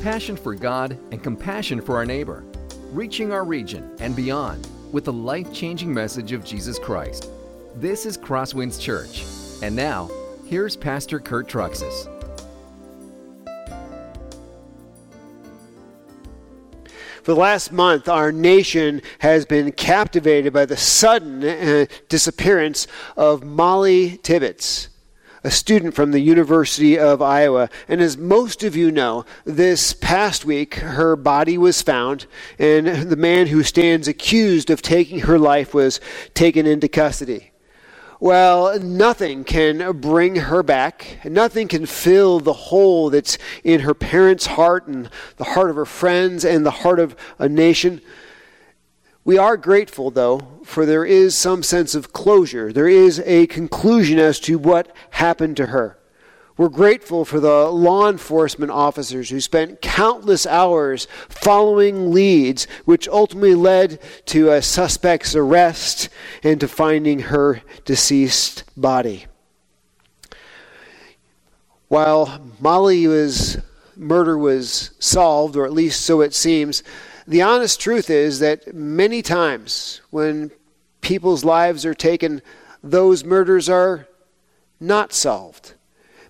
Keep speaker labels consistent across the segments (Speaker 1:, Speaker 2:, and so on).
Speaker 1: passion for God and compassion for our neighbor, reaching our region and beyond with the life changing message of Jesus Christ. This is Crosswinds Church. And now, here's Pastor Kurt Truxas.
Speaker 2: For the last month, our nation has been captivated by the sudden uh, disappearance of Molly Tibbetts a student from the University of Iowa. And as most of you know, this past week her body was found, and the man who stands accused of taking her life was taken into custody. Well, nothing can bring her back. Nothing can fill the hole that's in her parents' heart and the heart of her friends and the heart of a nation. We are grateful, though, for there is some sense of closure. There is a conclusion as to what happened to her. We're grateful for the law enforcement officers who spent countless hours following leads, which ultimately led to a suspect's arrest and to finding her deceased body. While Molly was murder was solved, or at least so it seems, the honest truth is that many times when people's lives are taken, those murders are not solved.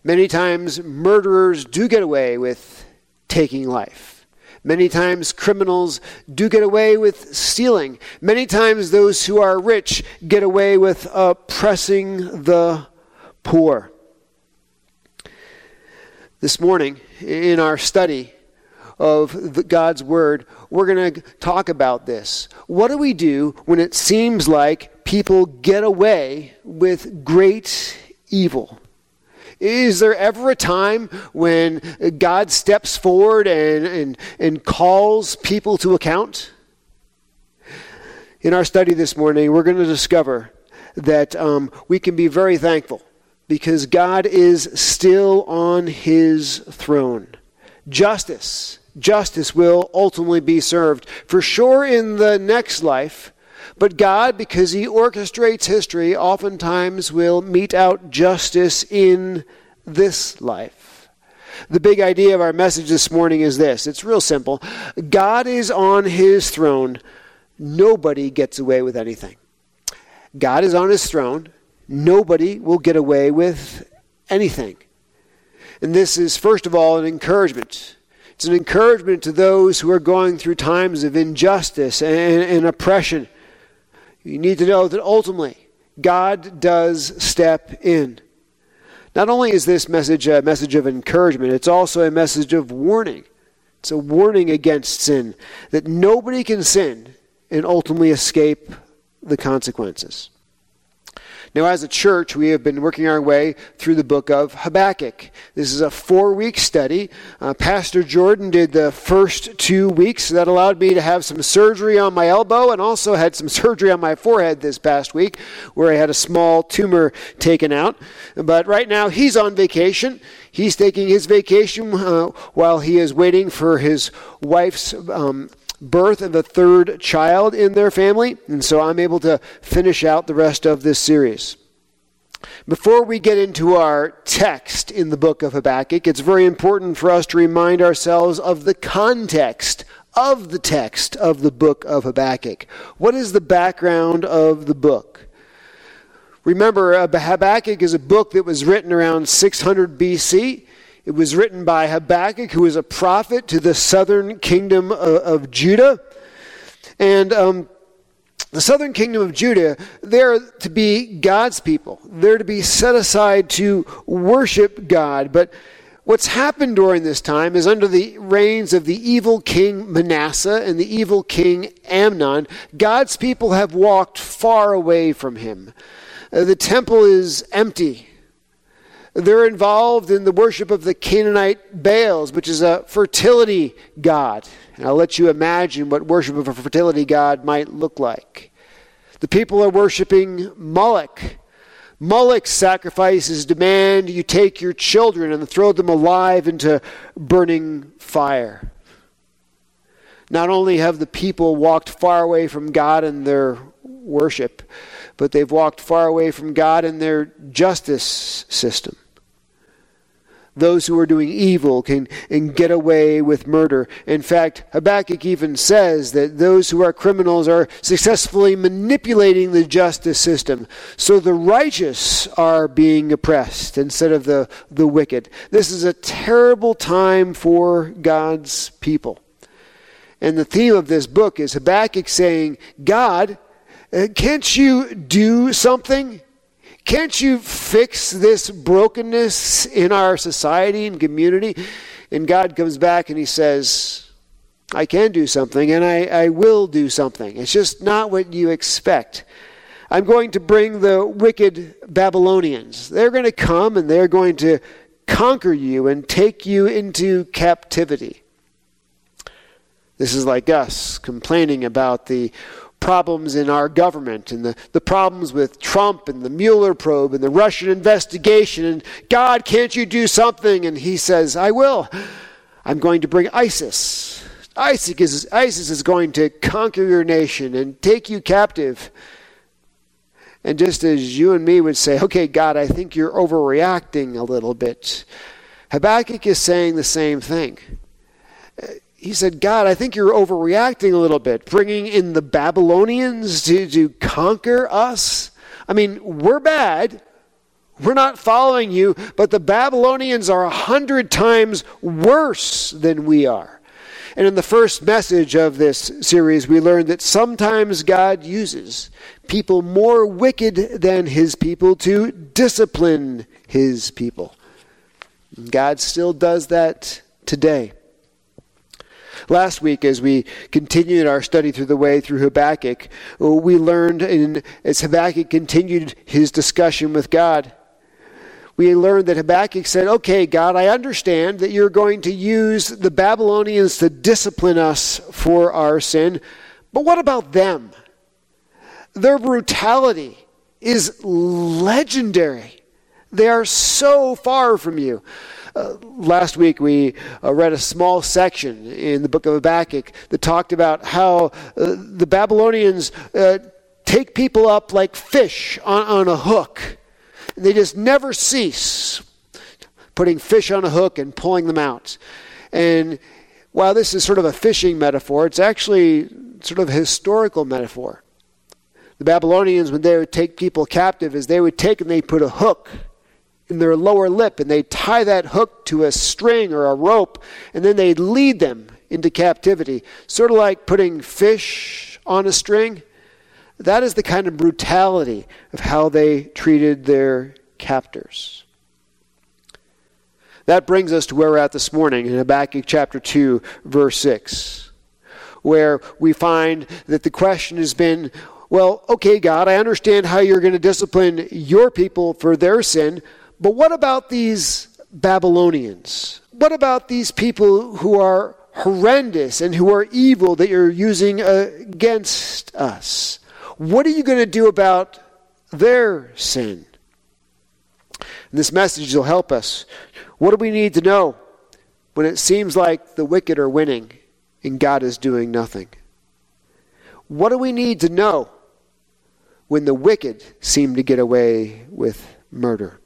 Speaker 2: Many times, murderers do get away with taking life. Many times, criminals do get away with stealing. Many times, those who are rich get away with oppressing the poor. This morning, in our study, of the, God's Word, we're going to talk about this. What do we do when it seems like people get away with great evil? Is there ever a time when God steps forward and, and, and calls people to account? In our study this morning, we're going to discover that um, we can be very thankful because God is still on his throne. Justice justice will ultimately be served. For sure in the next life, but God, because He orchestrates history, oftentimes will mete out justice in this life. The big idea of our message this morning is this it's real simple. God is on His throne. Nobody gets away with anything. God is on His throne. Nobody will get away with anything. And this is, first of all, an encouragement it's an encouragement to those who are going through times of injustice and, and oppression. You need to know that ultimately, God does step in. Not only is this message a message of encouragement, it's also a message of warning. It's a warning against sin, that nobody can sin and ultimately escape the consequences. Now, as a church, we have been working our way through the book of Habakkuk. This is a four week study. Uh, Pastor Jordan did the first two weeks. That allowed me to have some surgery on my elbow and also had some surgery on my forehead this past week where I had a small tumor taken out. But right now, he's on vacation. He's taking his vacation uh, while he is waiting for his wife's um, birth of a third child in their family, and so I'm able to finish out the rest of this series. Before we get into our text in the book of Habakkuk, it's very important for us to remind ourselves of the context of the text of the book of Habakkuk. What is the background of the book? Remember, uh, Habakkuk is a book that was written around 600 BC. It was written by Habakkuk, who was a prophet to the southern kingdom of, of Judah. And um, the southern kingdom of Judah, they're to be God's people. They're to be set aside to worship God. But what's happened during this time is under the reigns of the evil king Manasseh and the evil king Amnon, God's people have walked far away from him. Uh, the temple is empty. They're involved in the worship of the Canaanite Baals, which is a fertility god. And I'll let you imagine what worship of a fertility god might look like. The people are worshiping Moloch. Moloch's sacrifices demand you take your children and throw them alive into burning fire. Not only have the people walked far away from God in their worship, but they've walked far away from God in their justice system. Those who are doing evil can and get away with murder. In fact, Habakkuk even says that those who are criminals are successfully manipulating the justice system. So the righteous are being oppressed instead of the, the wicked. This is a terrible time for God's people. And the theme of this book is Habakkuk saying, God, uh, can't you do something? Can't you fix this brokenness in our society and community? And God comes back and he says, I can do something and I, I will do something. It's just not what you expect. I'm going to bring the wicked Babylonians. They're going to come and they're going to conquer you and take you into captivity. This is like us complaining about the problems in our government and the, the problems with Trump and the Mueller probe and the Russian investigation. And God, can't you do something? And he says, I will. I'm going to bring ISIS. ISIS is, ISIS is going to conquer your nation and take you captive. And just as you and me would say, okay, God, I think you're overreacting a little bit, Habakkuk is saying the same thing he said, God, I think you're overreacting a little bit, bringing in the Babylonians to, to conquer us. I mean, we're bad. We're not following you, but the Babylonians are a hundred times worse than we are. And in the first message of this series, we learned that sometimes God uses people more wicked than his people to discipline his people. God still does that today. Last week, as we continued our study through the way through Habakkuk, we learned, in, as Habakkuk continued his discussion with God, we learned that Habakkuk said, Okay, God, I understand that you're going to use the Babylonians to discipline us for our sin, but what about them? Their brutality is legendary. They are so far from you. Uh, last week we uh, read a small section in the book of Habakkuk that talked about how uh, the Babylonians uh, take people up like fish on, on a hook. They just never cease putting fish on a hook and pulling them out. And while this is sort of a fishing metaphor, it's actually sort of a historical metaphor. The Babylonians, when they would take people captive, is they would take and they put a hook in their lower lip, and they'd tie that hook to a string or a rope, and then they'd lead them into captivity. Sort of like putting fish on a string. That is the kind of brutality of how they treated their captors. That brings us to where we're at this morning in Habakkuk chapter 2, verse 6, where we find that the question has been well, okay, God, I understand how you're going to discipline your people for their sin, but what about these Babylonians? What about these people who are horrendous and who are evil that you're using against us? What are you going to do about their sin? And this message will help us. What do we need to know when it seems like the wicked are winning and God is doing nothing? What do we need to know when the wicked seem to get away with murder?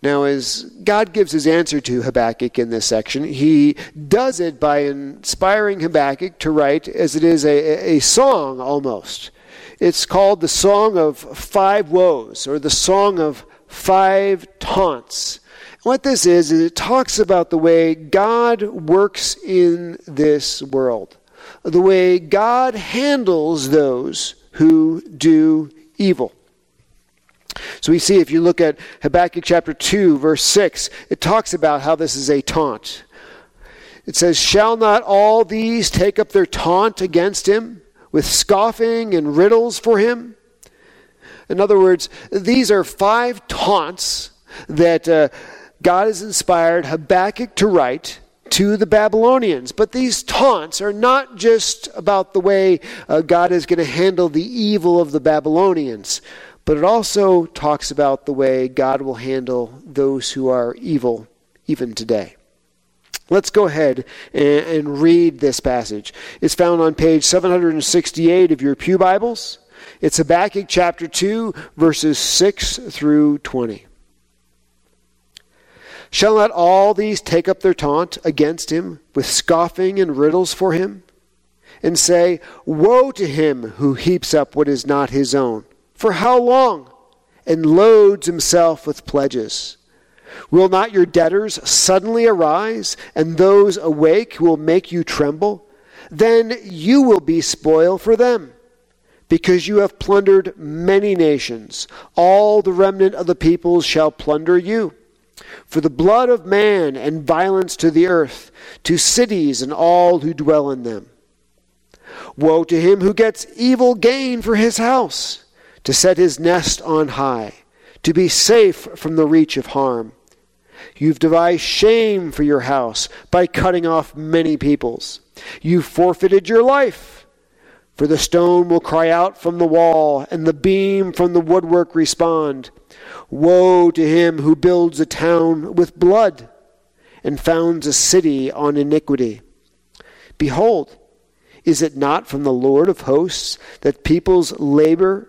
Speaker 2: Now, as God gives his answer to Habakkuk in this section, he does it by inspiring Habakkuk to write, as it is a, a song almost. It's called the Song of Five Woes, or the Song of Five Taunts. What this is, is it talks about the way God works in this world, the way God handles those who do evil. So we see if you look at Habakkuk chapter 2, verse 6, it talks about how this is a taunt. It says, Shall not all these take up their taunt against him, with scoffing and riddles for him? In other words, these are five taunts that uh, God has inspired Habakkuk to write to the Babylonians. But these taunts are not just about the way uh, God is going to handle the evil of the Babylonians, but it also talks about the way God will handle those who are evil even today. Let's go ahead and, read this passage. It's found on page 768 of your Pew Bibles. It's Habakkuk chapter 2, verses 6 through 20. Shall not all these take up their taunt against him, with scoffing and riddles for him? And say, Woe to him who heaps up what is not his own! For how long? And loads himself with pledges. Will not your debtors suddenly arise, and those awake will make you tremble? Then you will be spoil for them, because you have plundered many nations. All the remnant of the peoples shall plunder you. For the blood of man and violence to the earth, to cities and all who dwell in them. Woe to him who gets evil gain for his house, to set his nest on high, to be safe from the reach of harm. You've devised shame for your house by cutting off many peoples. You've forfeited your life. For the stone will cry out from the wall, and the beam from the woodwork respond. Woe to him who builds a town with blood and founds a city on iniquity. Behold, is it not from the Lord of hosts that peoples labor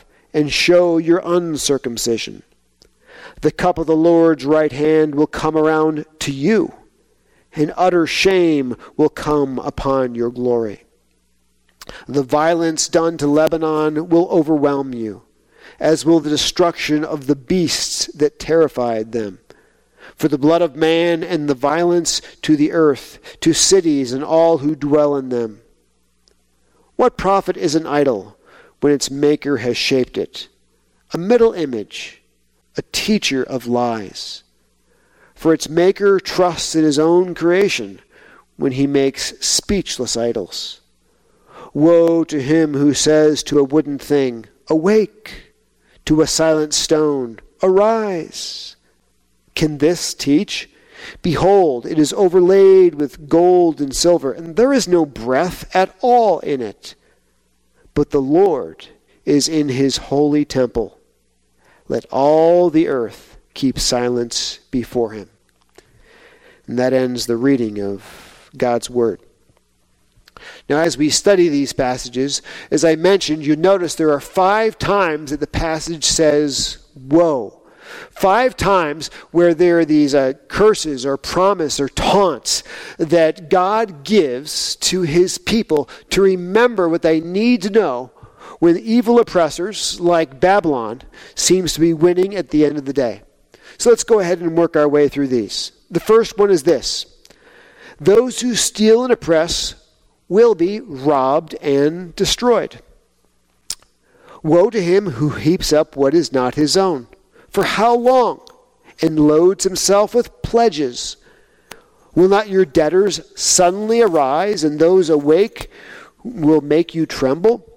Speaker 2: and show your uncircumcision. The cup of the Lord's right hand will come around to you, and utter shame will come upon your glory. The violence done to Lebanon will overwhelm you as will the destruction of the beasts that terrified them. For the blood of man and the violence to the earth, to cities and all who dwell in them. What profit is an idol when its maker has shaped it? A middle image, a teacher of lies. For its maker trusts in his own creation when he makes speechless idols. Woe to him who says to a wooden thing, Awake! to a silent stone, Arise! Can this teach? Behold, it is overlaid with gold and silver, and there is no breath at all in it. But the Lord is in his holy temple. Let all the earth keep silence before him. And that ends the reading of God's Word. Now, as we study these passages, as I mentioned, you notice there are five times that the passage says, Woe. Five times where there are these uh, curses or promise or taunts that God gives to his people to remember what they need to know when evil oppressors like Babylon seems to be winning at the end of the day. So let's go ahead and work our way through these. The first one is this Those who steal and oppress will be robbed and destroyed. Woe to him who heaps up what is not his own. For how long? And loads himself with pledges. Will not your debtors suddenly arise, and those awake will make you tremble?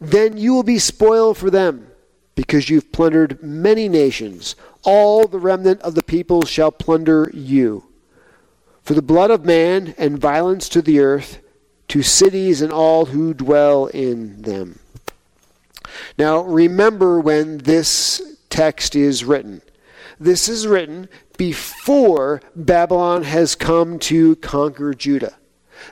Speaker 2: Then you will be spoiled for them, because you've plundered many nations. All the remnant of the people shall plunder you. For the blood of man and violence to the earth to cities and all who dwell in them. Now, remember when this text is written. This is written before Babylon has come to conquer Judah.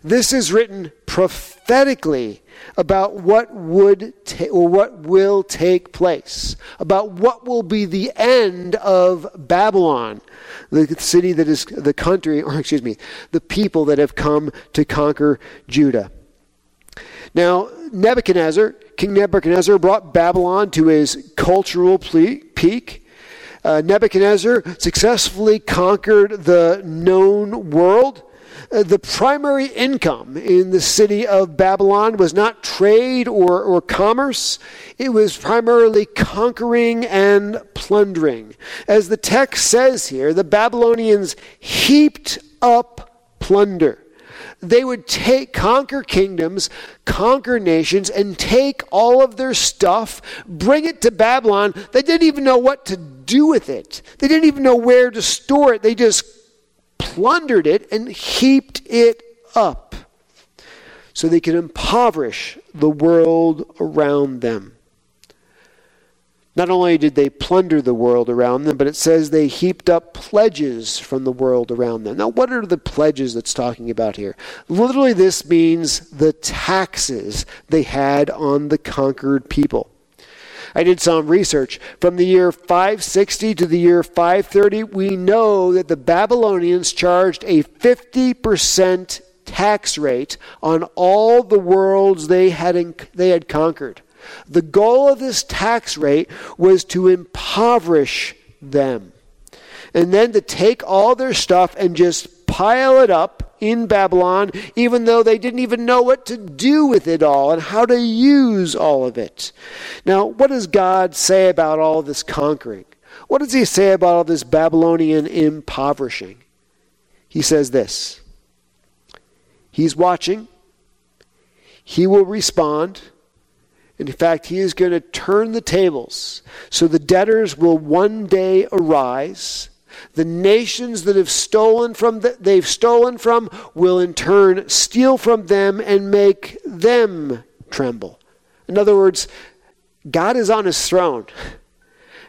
Speaker 2: This is written prophetically about what would ta- or what will take place, about what will be the end of Babylon, the city that is the country, or excuse me, the people that have come to conquer Judah. Now, Nebuchadnezzar, King Nebuchadnezzar brought Babylon to his cultural peak. Uh, Nebuchadnezzar successfully conquered the known world. Uh, the primary income in the city of Babylon was not trade or, or commerce, it was primarily conquering and plundering. As the text says here, the Babylonians heaped up plunder. They would take, conquer kingdoms, conquer nations, and take all of their stuff, bring it to Babylon. They didn't even know what to do with it. They didn't even know where to store it. They just plundered it and heaped it up so they could impoverish the world around them. Not only did they plunder the world around them, but it says they heaped up pledges from the world around them. Now, what are the pledges that's talking about here? Literally, this means the taxes they had on the conquered people. I did some research. From the year 560 to the year 530, we know that the Babylonians charged a 50% tax rate on all the worlds they had, they had conquered. The goal of this tax rate was to impoverish them. And then to take all their stuff and just pile it up in Babylon, even though they didn't even know what to do with it all and how to use all of it. Now, what does God say about all this conquering? What does he say about all this Babylonian impoverishing? He says this He's watching, He will respond in fact, he is going to turn the tables. So the debtors will one day arise. The nations that have stolen from the, they've stolen from will in turn steal from them and make them tremble. In other words, God is on his throne.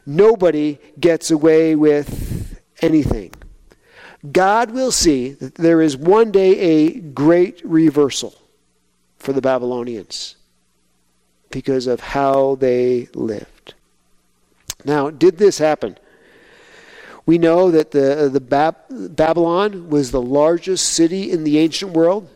Speaker 2: Nobody gets away with anything. God will see that there is one day a great reversal for the Babylonians because of how they lived. Now, did this happen? We know that the, the Bab- Babylon was the largest city in the ancient world.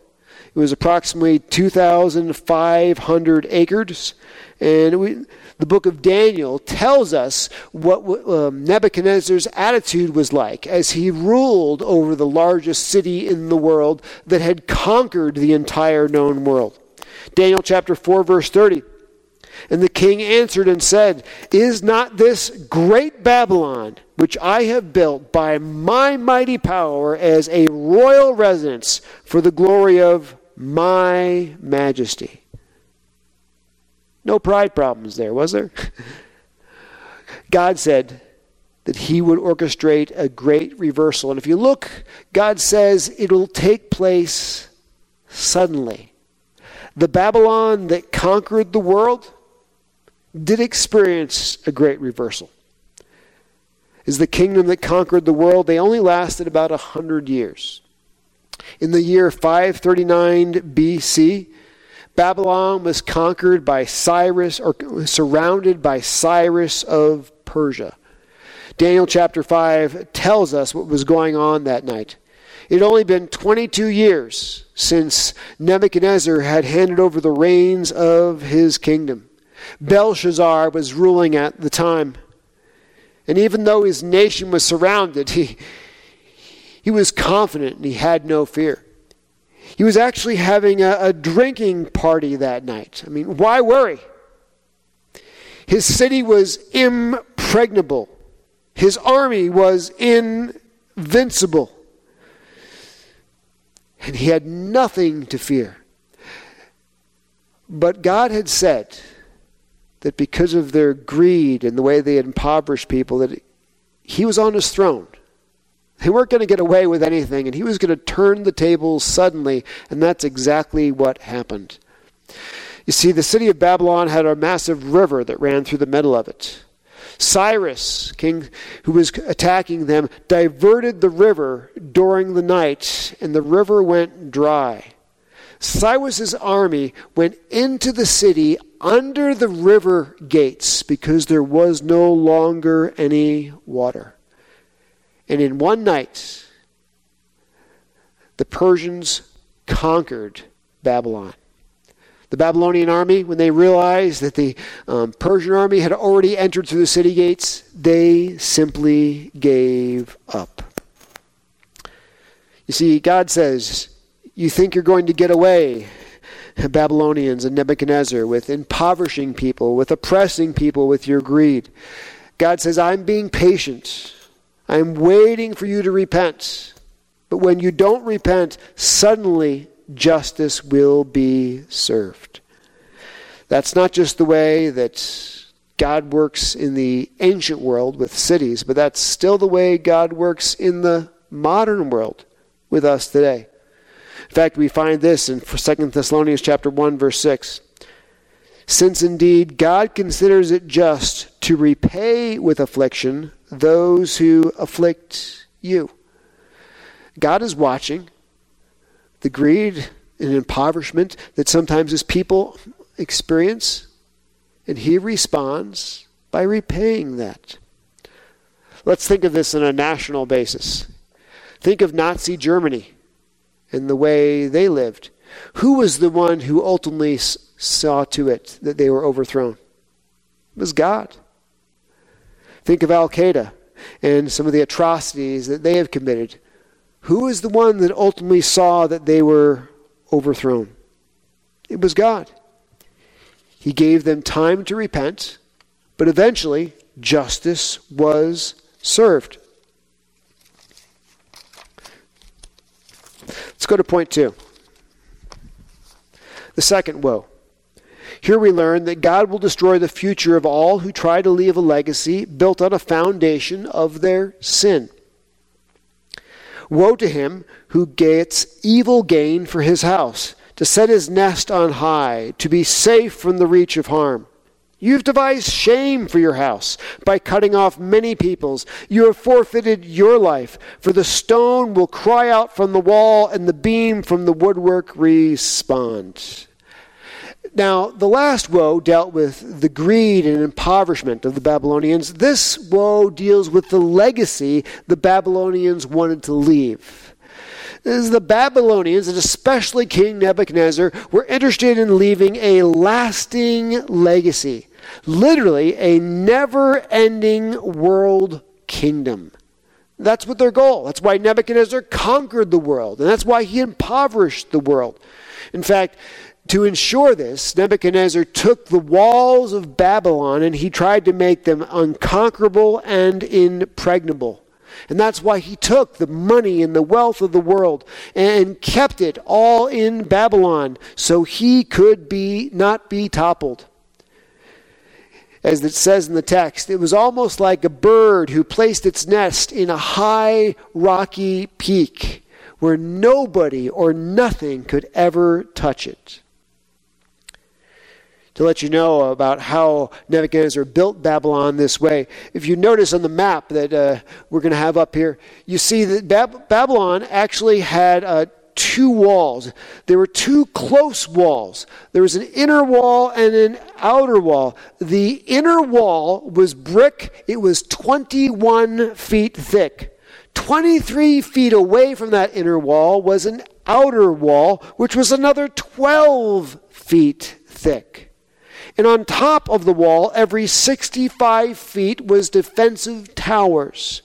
Speaker 2: It was approximately 2,500 acres. And we, the book of Daniel tells us what um, Nebuchadnezzar's attitude was like as he ruled over the largest city in the world that had conquered the entire known world. Daniel chapter 4, verse 30. And the king answered and said, Is not this great Babylon, which I have built by my mighty power as a royal residence for the glory of my majesty? No pride problems there, was there? God said that he would orchestrate a great reversal. And if you look, God says it'll take place suddenly. The Babylon that conquered the world did experience a great reversal. Is the kingdom that conquered the world, they only lasted about a hundred years. In the year 539 BC, Babylon was conquered by Cyrus, or surrounded by Cyrus of Persia. Daniel chapter 5 tells us what was going on that night. It had only been 22 years since Nebuchadnezzar had handed over the reins of his kingdom. Belshazzar was ruling at the time. And even though his nation was surrounded, he, he was confident and he had no fear. He was actually having a, a drinking party that night. I mean, why worry? His city was impregnable, his army was invincible. And he had nothing to fear. But God had said, that because of their greed and the way they impoverished people, that he was on his throne. They weren't going to get away with anything, and he was going to turn the tables suddenly, and that's exactly what happened. You see, the city of Babylon had a massive river that ran through the middle of it. Cyrus, king who was attacking them, diverted the river during the night, and the river went dry. Cyrus's army went into the city under the river gates because there was no longer any water. And in one night, the Persians conquered Babylon. The Babylonian army, when they realized that the um, Persian army had already entered through the city gates, they simply gave up. You see, God says, You think you're going to get away Babylonians and Nebuchadnezzar, with impoverishing people, with oppressing people with your greed. God says, I'm being patient. I'm waiting for you to repent. But when you don't repent, suddenly justice will be served. That's not just the way that God works in the ancient world with cities, but that's still the way God works in the modern world with us today. In fact, we find this in 2 Thessalonians chapter 1 verse 6. Since indeed God considers it just to repay with affliction those who afflict you. God is watching the greed and impoverishment that sometimes his people experience, and he responds by repaying that. Let's think of this on a national basis. Think of Nazi Germany and the way they lived. Who was the one who ultimately saw to it that they were overthrown? It was God. Think of Al Qaeda and some of the atrocities that they have committed. Who is the one that ultimately saw that they were overthrown? It was God. He gave them time to repent, but eventually justice was served. Let's go to point two. The second woe. Here we learn that God will destroy the future of all who try to leave a legacy built on a foundation of their sin. Woe to him who gets evil gain for his house, to set his nest on high, to be safe from the reach of harm. You've devised shame for your house by cutting off many peoples. You have forfeited your life, for the stone will cry out from the wall and the beam from the woodwork respond. Now, the last woe dealt with the greed and impoverishment of the Babylonians. This woe deals with the legacy the Babylonians wanted to leave. The Babylonians, and especially King Nebuchadnezzar, were interested in leaving a lasting legacy. Literally, a never ending world kingdom. That's what their goal. That's why Nebuchadnezzar conquered the world, and that's why he impoverished the world. In fact, to ensure this, Nebuchadnezzar took the walls of Babylon and he tried to make them unconquerable and impregnable. And that's why he took the money and the wealth of the world and kept it all in Babylon so he could be not be toppled. As it says in the text, it was almost like a bird who placed its nest in a high rocky peak where nobody or nothing could ever touch it to let you know about how Nebuchadnezzar built Babylon this way. If you notice on the map that uh, we're going to have up here, you see that Bab- Babylon actually had uh, two walls. There were two close walls. There was an inner wall and an outer wall. The inner wall was brick, it was 21 feet thick. 23 feet away from that inner wall was an outer wall, which was another 12 feet thick. And on top of the wall, every 65 feet was defensive towers.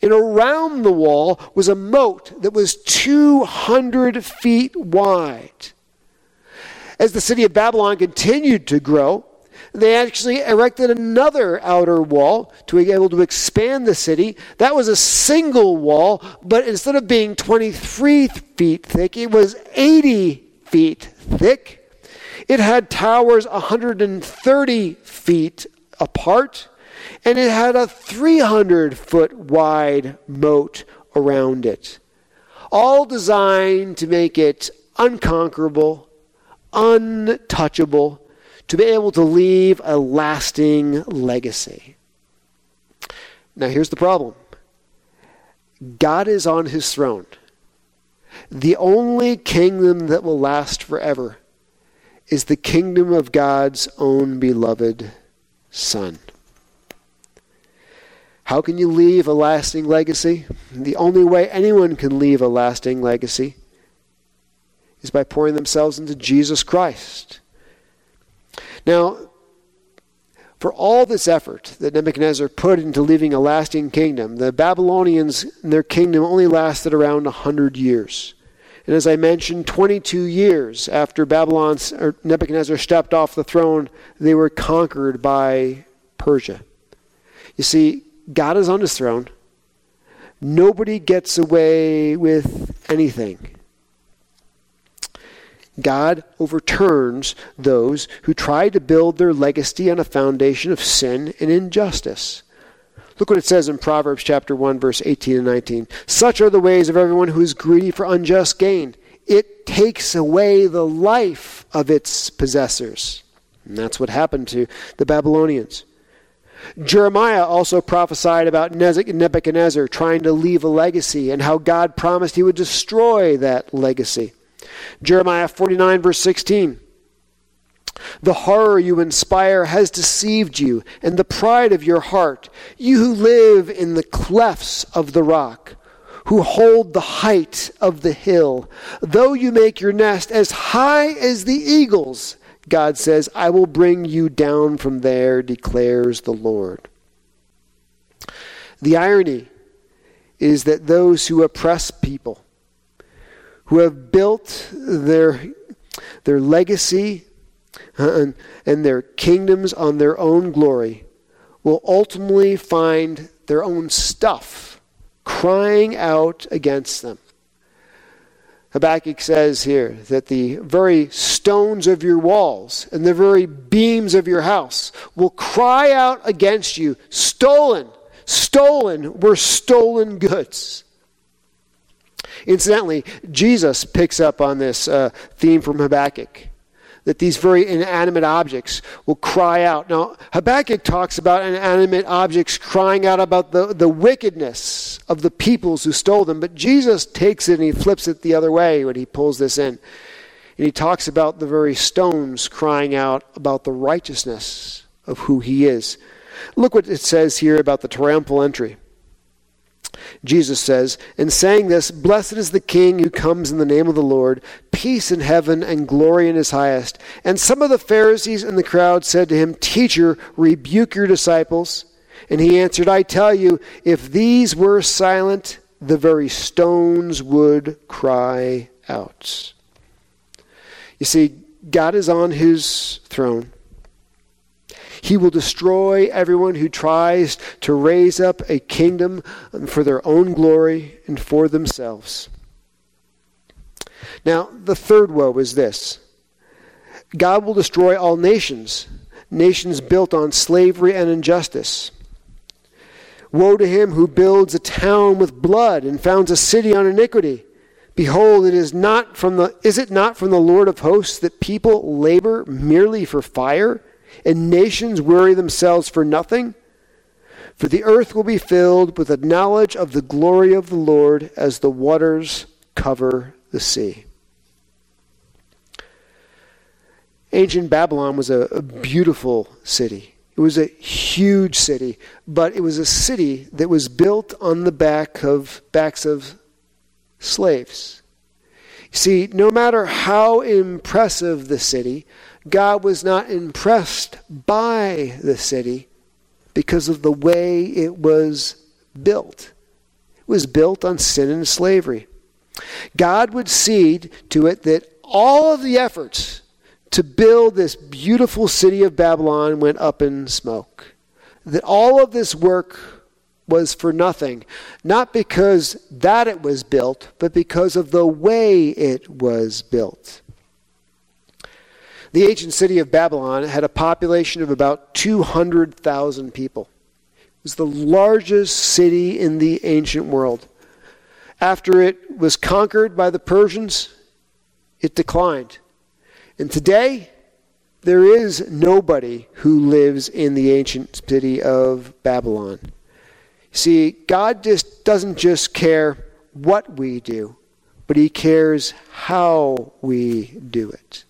Speaker 2: And around the wall was a moat that was 200 feet wide. As the city of Babylon continued to grow, they actually erected another outer wall to be able to expand the city. That was a single wall, but instead of being 23 feet thick, it was 80 feet thick. It had towers 130 feet apart, and it had a 300 foot wide moat around it. All designed to make it unconquerable, untouchable, to be able to leave a lasting legacy. Now, here's the problem God is on his throne. The only kingdom that will last forever is the kingdom of God's own beloved Son. How can you leave a lasting legacy? The only way anyone can leave a lasting legacy is by pouring themselves into Jesus Christ. Now, for all this effort that Nebuchadnezzar put into leaving a lasting kingdom, the Babylonians, and their kingdom only lasted around 100 years. And as I mentioned, 22 years after Babylon or Nebuchadnezzar stepped off the throne, they were conquered by Persia. You see, God is on his throne. Nobody gets away with anything. God overturns those who try to build their legacy on a foundation of sin and injustice. Look what it says in Proverbs chapter 1 verse 18 and 19. Such are the ways of everyone who is greedy for unjust gain. It takes away the life of its possessors. And that's what happened to the Babylonians. Jeremiah also prophesied about Nebuchadnezzar trying to leave a legacy and how God promised he would destroy that legacy. Jeremiah 49, verse 16. The horror you inspire has deceived you, and the pride of your heart, you who live in the clefts of the rock, who hold the height of the hill. Though you make your nest as high as the eagles, God says, I will bring you down from there, declares the Lord. The irony is that those who oppress people, who have built their, their legacy uh, and, and their kingdoms on their own glory, will ultimately find their own stuff crying out against them. Habakkuk says here that the very stones of your walls and the very beams of your house will cry out against you, stolen, stolen, were stolen goods. Incidentally, Jesus picks up on this uh, theme from Habakkuk that these very inanimate objects will cry out. Now, Habakkuk talks about inanimate objects crying out about the, the wickedness of the peoples who stole them, but Jesus takes it and he flips it the other way when he pulls this in. And he talks about the very stones crying out about the righteousness of who he is. Look what it says here about the triumphal entry. Jesus says, In saying this, Blessed is the King who comes in the name of the Lord, peace in heaven and glory in his highest. And some of the Pharisees in the crowd said to him, Teacher, rebuke your disciples. And he answered, I tell you, if these were silent, the very stones would cry out. You see, God is on his throne. He will destroy everyone who tries to raise up a kingdom for their own glory and for themselves. Now, the third woe is this God will destroy all nations, nations built on slavery and injustice. Woe to him who builds a town with blood and founds a city on iniquity. Behold, it is not from the is it not from the Lord of hosts that people labor merely for fire? And nations worry themselves for nothing? For the earth will be filled with the knowledge of the glory of the Lord as the waters cover the sea. Ancient Babylon was a, a, beautiful city. It was a huge city, but it was a city that was built on the back of backs of slaves. See, no matter how impressive the city, God was not impressed by the city because of the way it was built. It was built on sin and slavery. God would see to it that all of the efforts to build this beautiful city of Babylon went up in smoke. That all of this work was for nothing, not because that it was built, but because of the way it was built. The ancient city of Babylon had a population of about 200,000 people. It was the largest city in the ancient world. After it was conquered by the Persians, it declined. And today, there is nobody who lives in the ancient city of Babylon. See, God just doesn't just care what we do, but He cares how we do it.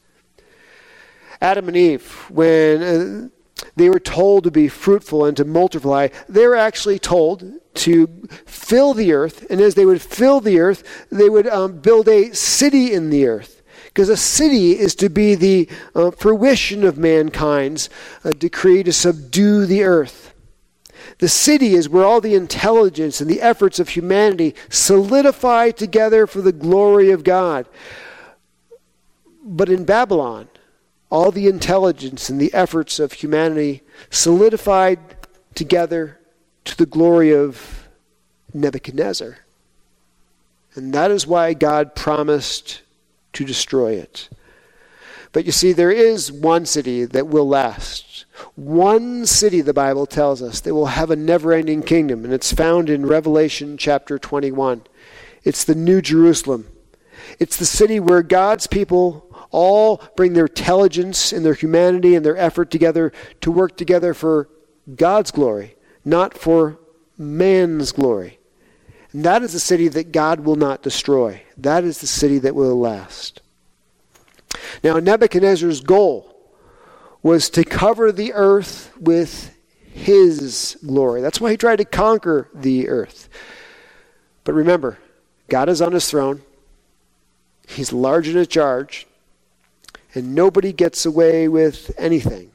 Speaker 2: Adam and Eve, when uh, they were told to be fruitful and to multiply, they were actually told to fill the earth. And as they would fill the earth, they would um, build a city in the earth. Because a city is to be the uh, fruition of mankind's uh, decree to subdue the earth. The city is where all the intelligence and the efforts of humanity solidify together for the glory of God. But in Babylon, all the intelligence and the efforts of humanity solidified together to the glory of Nebuchadnezzar. And that is why God promised to destroy it. But you see, there is one city that will last. One city, the Bible tells us, that will have a never ending kingdom, and it's found in Revelation chapter 21. It's the New Jerusalem. It's the city where God's people all bring their intelligence and their humanity and their effort together to work together for God's glory, not for man's glory. And that is the city that God will not destroy. That is the city that will last. Now, Nebuchadnezzar's goal was to cover the earth with his glory. That's why he tried to conquer the earth. But remember, God is on his throne, he's large in his charge, and nobody gets away with anything.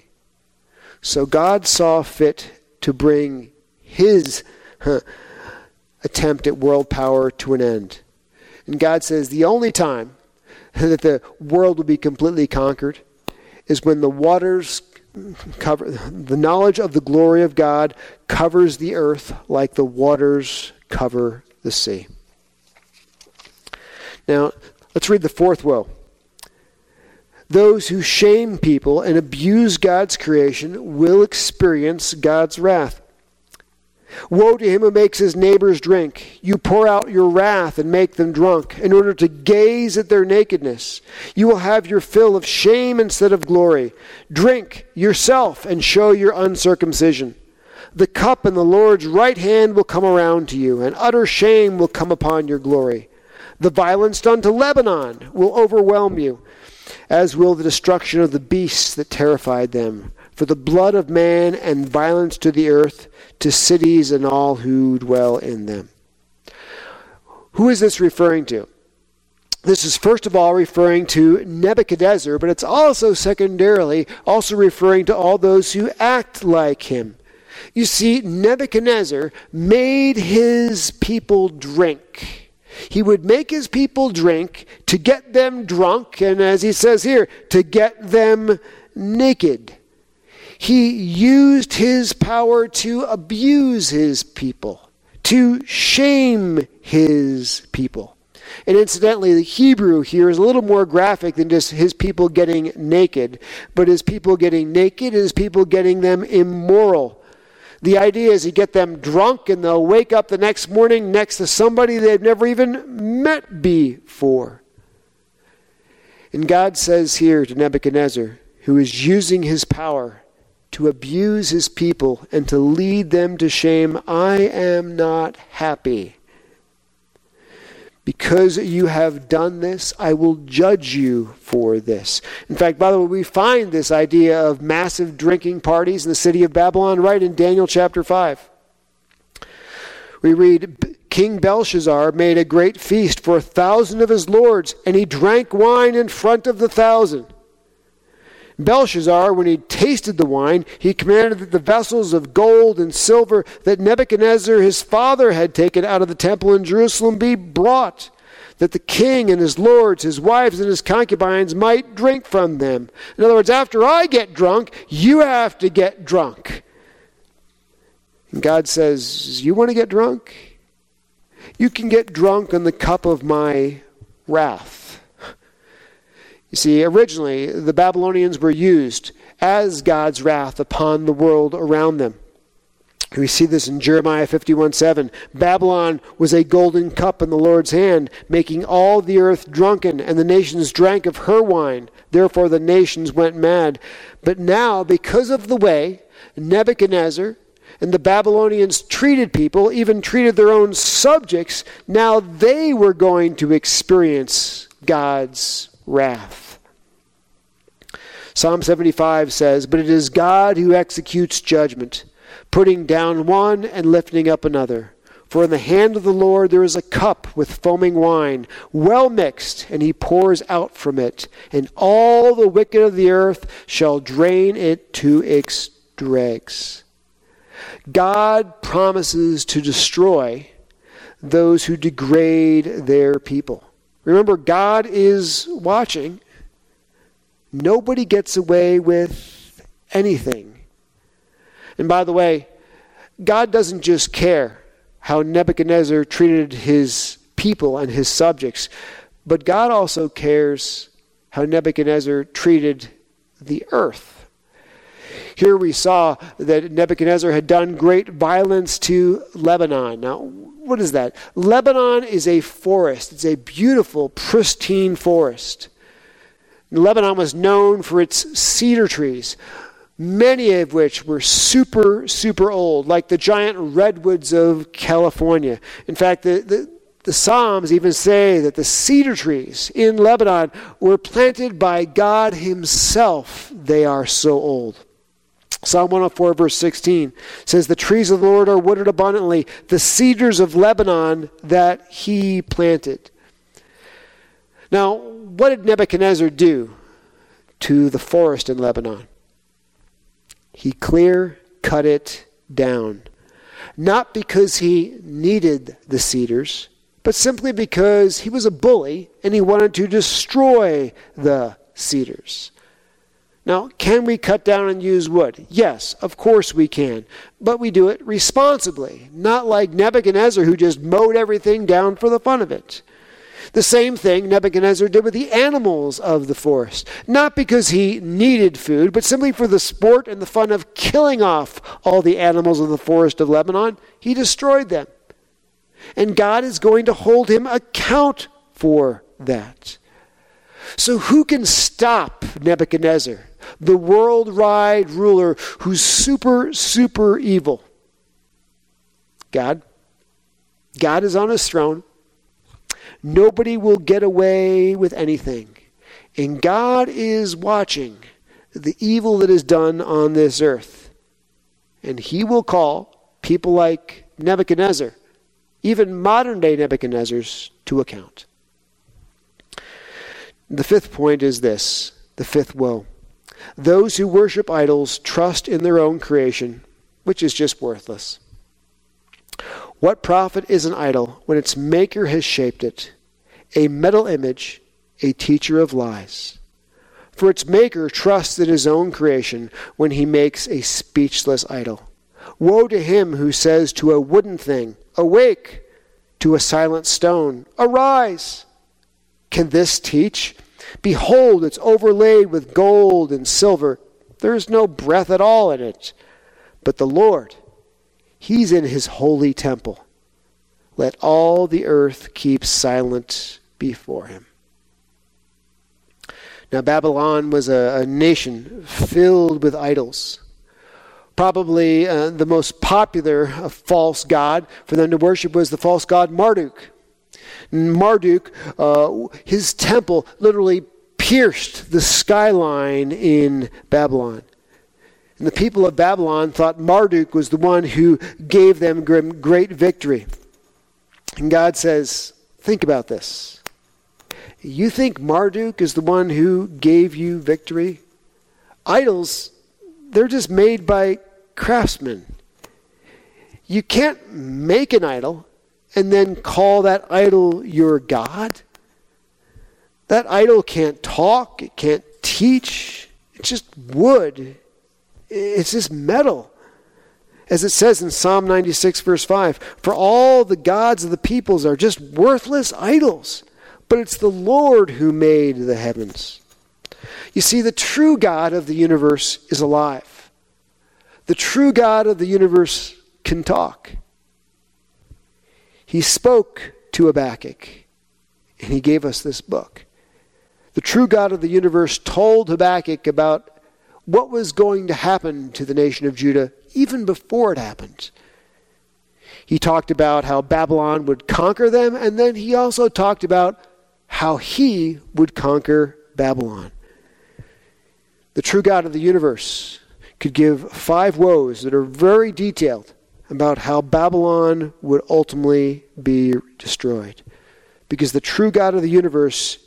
Speaker 2: So God saw fit to bring his huh, attempt at world power to an end. And God says the only time that the world will be completely conquered is when the waters cover the knowledge of the glory of God covers the earth like the waters cover the sea. Now, let's read the fourth woe. Those who shame people and abuse God's creation will experience God's wrath. Woe to him who makes his neighbors drink. You pour out your wrath and make them drunk, in order to gaze at their nakedness. You will have your fill of shame instead of glory. Drink yourself and show your uncircumcision. The cup in the Lord's right hand will come around to you, and utter shame will come upon your glory. The violence done to Lebanon will overwhelm you, as will the destruction of the beasts that terrified them. For the blood of man and violence to the earth to cities and all who dwell in them. Who is this referring to? This is first of all referring to Nebuchadnezzar, but it's also secondarily also referring to all those who act like him. You see, Nebuchadnezzar made his people drink. He would make his people drink to get them drunk, and as he says here, to get them naked. He used his power to abuse his people, to shame his people. And incidentally, the Hebrew here is a little more graphic than just his people getting naked, but his people getting naked is people getting them immoral. The idea is you get them drunk and they'll wake up the next morning next to somebody they've never even met before. And God says here to Nebuchadnezzar, who is using his power to abuse his people and to lead them to shame. I am not happy. Because you have done this, I will judge you for this. In fact, by the way, we find this idea of massive drinking parties in the city of Babylon right in Daniel chapter 5. We read King Belshazzar made a great feast for a thousand of his lords, and he drank wine in front of the thousand. Belshazzar, when he tasted the wine, he commanded that the vessels of gold and silver that Nebuchadnezzar his father had taken out of the temple in Jerusalem be brought, that the king and his lords, his wives, and his concubines might drink from them. In other words, after I get drunk, you have to get drunk. And God says, You want to get drunk? You can get drunk on the cup of my wrath. You see, originally, the Babylonians were used as God's wrath upon the world around them. We see this in Jeremiah 51 7. Babylon was a golden cup in the Lord's hand, making all the earth drunken, and the nations drank of her wine. Therefore the nations went mad. But now, because of the way Nebuchadnezzar and the Babylonians treated people, even treated their own subjects, now they were going to experience God's wrath. Psalm 75 says, But it is God who executes judgment, putting down one and lifting up another. For in the hand of the Lord there is a cup with foaming wine, well mixed, and he pours out from it, and all the wicked of the earth shall drain it to its dregs. God promises to destroy those who degrade their people. Remember, God is watching. Nobody gets away with anything. And by the way, God doesn't just care how Nebuchadnezzar treated his people and his subjects, but God also cares how Nebuchadnezzar treated the earth. Here we saw that Nebuchadnezzar had done great violence to Lebanon. Now, what is that? Lebanon is a forest, it's a beautiful, pristine forest. Lebanon was known for its cedar trees, many of which were super, super old, like the giant redwoods of California. In fact, the, the, the Psalms even say that the cedar trees in Lebanon were planted by God Himself. They are so old. Psalm 104, verse 16 says, The trees of the Lord are wooded abundantly, the cedars of Lebanon that he planted. Now, what did Nebuchadnezzar do to the forest in Lebanon? He clear cut it down. Not because he needed the cedars, but simply because he was a bully and he wanted to destroy the cedars. Now, can we cut down and use wood? Yes, of course we can. But we do it responsibly, not like Nebuchadnezzar who just mowed everything down for the fun of it. The same thing Nebuchadnezzar did with the animals of the forest. Not because he needed food, but simply for the sport and the fun of killing off all the animals of the forest of Lebanon, he destroyed them. And God is going to hold him account for that. So, who can stop Nebuchadnezzar? The worldwide ruler who's super, super evil. God. God is on his throne. Nobody will get away with anything. And God is watching the evil that is done on this earth. And he will call people like Nebuchadnezzar, even modern day Nebuchadnezzars, to account. The fifth point is this the fifth woe. Those who worship idols trust in their own creation, which is just worthless. What profit is an idol when its maker has shaped it? A metal image, a teacher of lies. For its maker trusts in his own creation when he makes a speechless idol. Woe to him who says to a wooden thing, Awake! To a silent stone, Arise! Can this teach? Behold, it's overlaid with gold and silver. There is no breath at all in it. But the Lord, He's in His holy temple. Let all the earth keep silent before Him. Now, Babylon was a, a nation filled with idols. Probably uh, the most popular uh, false god for them to worship was the false god Marduk. Marduk, uh, his temple literally pierced the skyline in Babylon. And the people of Babylon thought Marduk was the one who gave them great victory. And God says, Think about this. You think Marduk is the one who gave you victory? Idols, they're just made by craftsmen. You can't make an idol and then call that idol your God? That idol can't talk, it can't teach, it's just wood, it's just metal. As it says in Psalm 96, verse 5 For all the gods of the peoples are just worthless idols, but it's the Lord who made the heavens. You see, the true God of the universe is alive. The true God of the universe can talk he spoke to Habakkuk, and he gave us this book. The true God of the universe told Habakkuk about what was going to happen to the nation of Judah even before it happened. He talked about how Babylon would conquer them, and then he also talked about how he would conquer Babylon. The true God of the universe could give five woes that are very detailed about how Babylon would ultimately be destroyed. Because the true God of the universe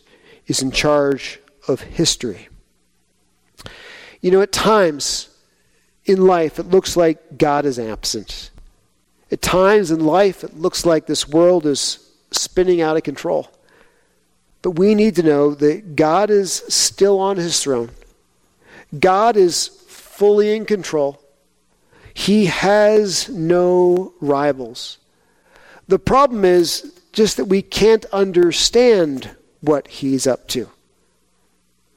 Speaker 2: is in charge of history. You know, at times in life, it looks like God is absent. At times in life, it looks like this world is spinning out of control. But we need to know that God is still on his throne. God is fully in control. He has no rivals. The problem is just that we can't understand what he's up to.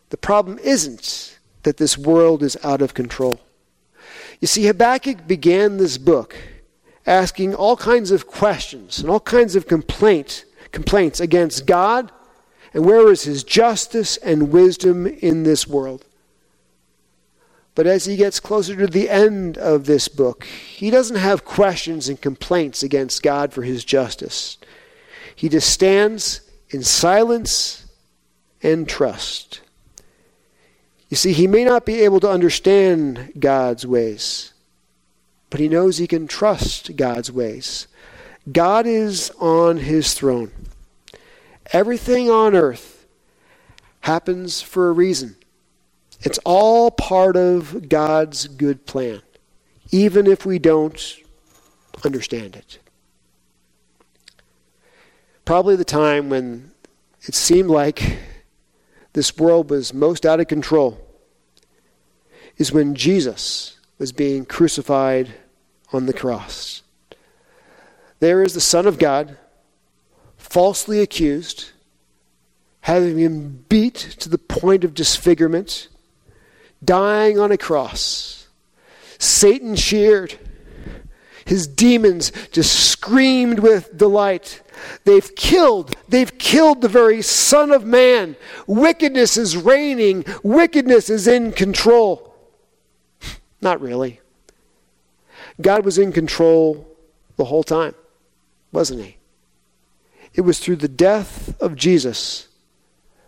Speaker 2: The problem isn't that this world is out of control. You see, Habakkuk began this book asking all kinds of questions and all kinds of complaint, complaints against God and where is his justice and wisdom in this world. But as he gets closer to the end of this book, he doesn't have questions and complaints against God for his justice. He just stands in silence and trust. You see, he may not be able to understand God's ways, but he knows he can trust God's ways. God is on his throne. Everything on earth happens for a reason. It's all part of God's good plan, even if we don't understand it. Probably the time when it seemed like this world was most out of control is when Jesus was being crucified on the cross. There is the Son of God, falsely accused, having been beat to the point of disfigurement dying on a cross. Satan cheered. His demons just screamed with delight. They've killed, they've killed the very Son of Man. Wickedness is reigning, wickedness is in control. Not really. God was in control the whole time, wasn't he? It was through the death of Jesus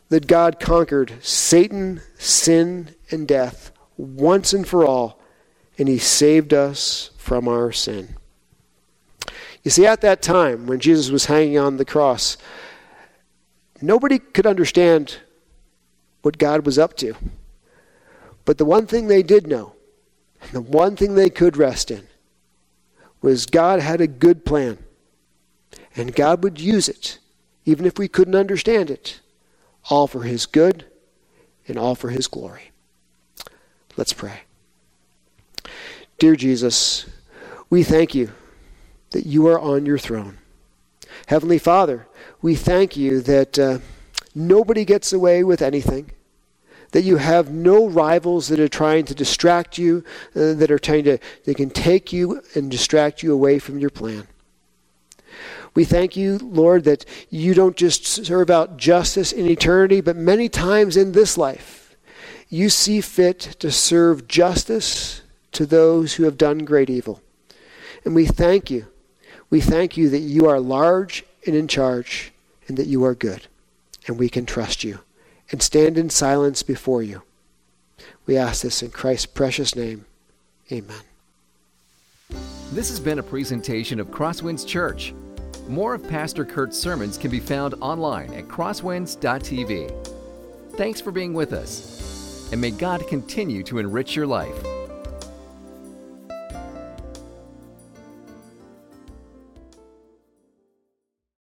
Speaker 2: that God conquered Satan, sin, and death once and for all, and he saved us from our sin. You see, at that time, when Jesus was hanging on the cross, nobody could understand what God was up to. But the one thing they did know, the one thing they could rest in, was God had a good plan. And God would use it, even if we couldn't understand it, all for His good and all for His glory. Let's pray. Dear Jesus, we thank you that you are on your throne. Heavenly Father, we thank you that uh, nobody gets away with anything, that you have no rivals that are trying to distract you, uh, that are trying to, they can take you and distract you away from your plan. We thank you, Lord, that you don't just serve out justice in eternity, but many times in this life you see fit to serve justice to those who have done great evil. And we thank you. We thank you that you are large and in charge and that you are good. And we can trust you and stand in silence before you. We ask this in Christ's precious name. Amen.
Speaker 1: This has been a presentation of Crosswinds Church. More of Pastor Kurt's sermons can be found online at crosswinds.tv. Thanks for being with us and may God continue to enrich your life.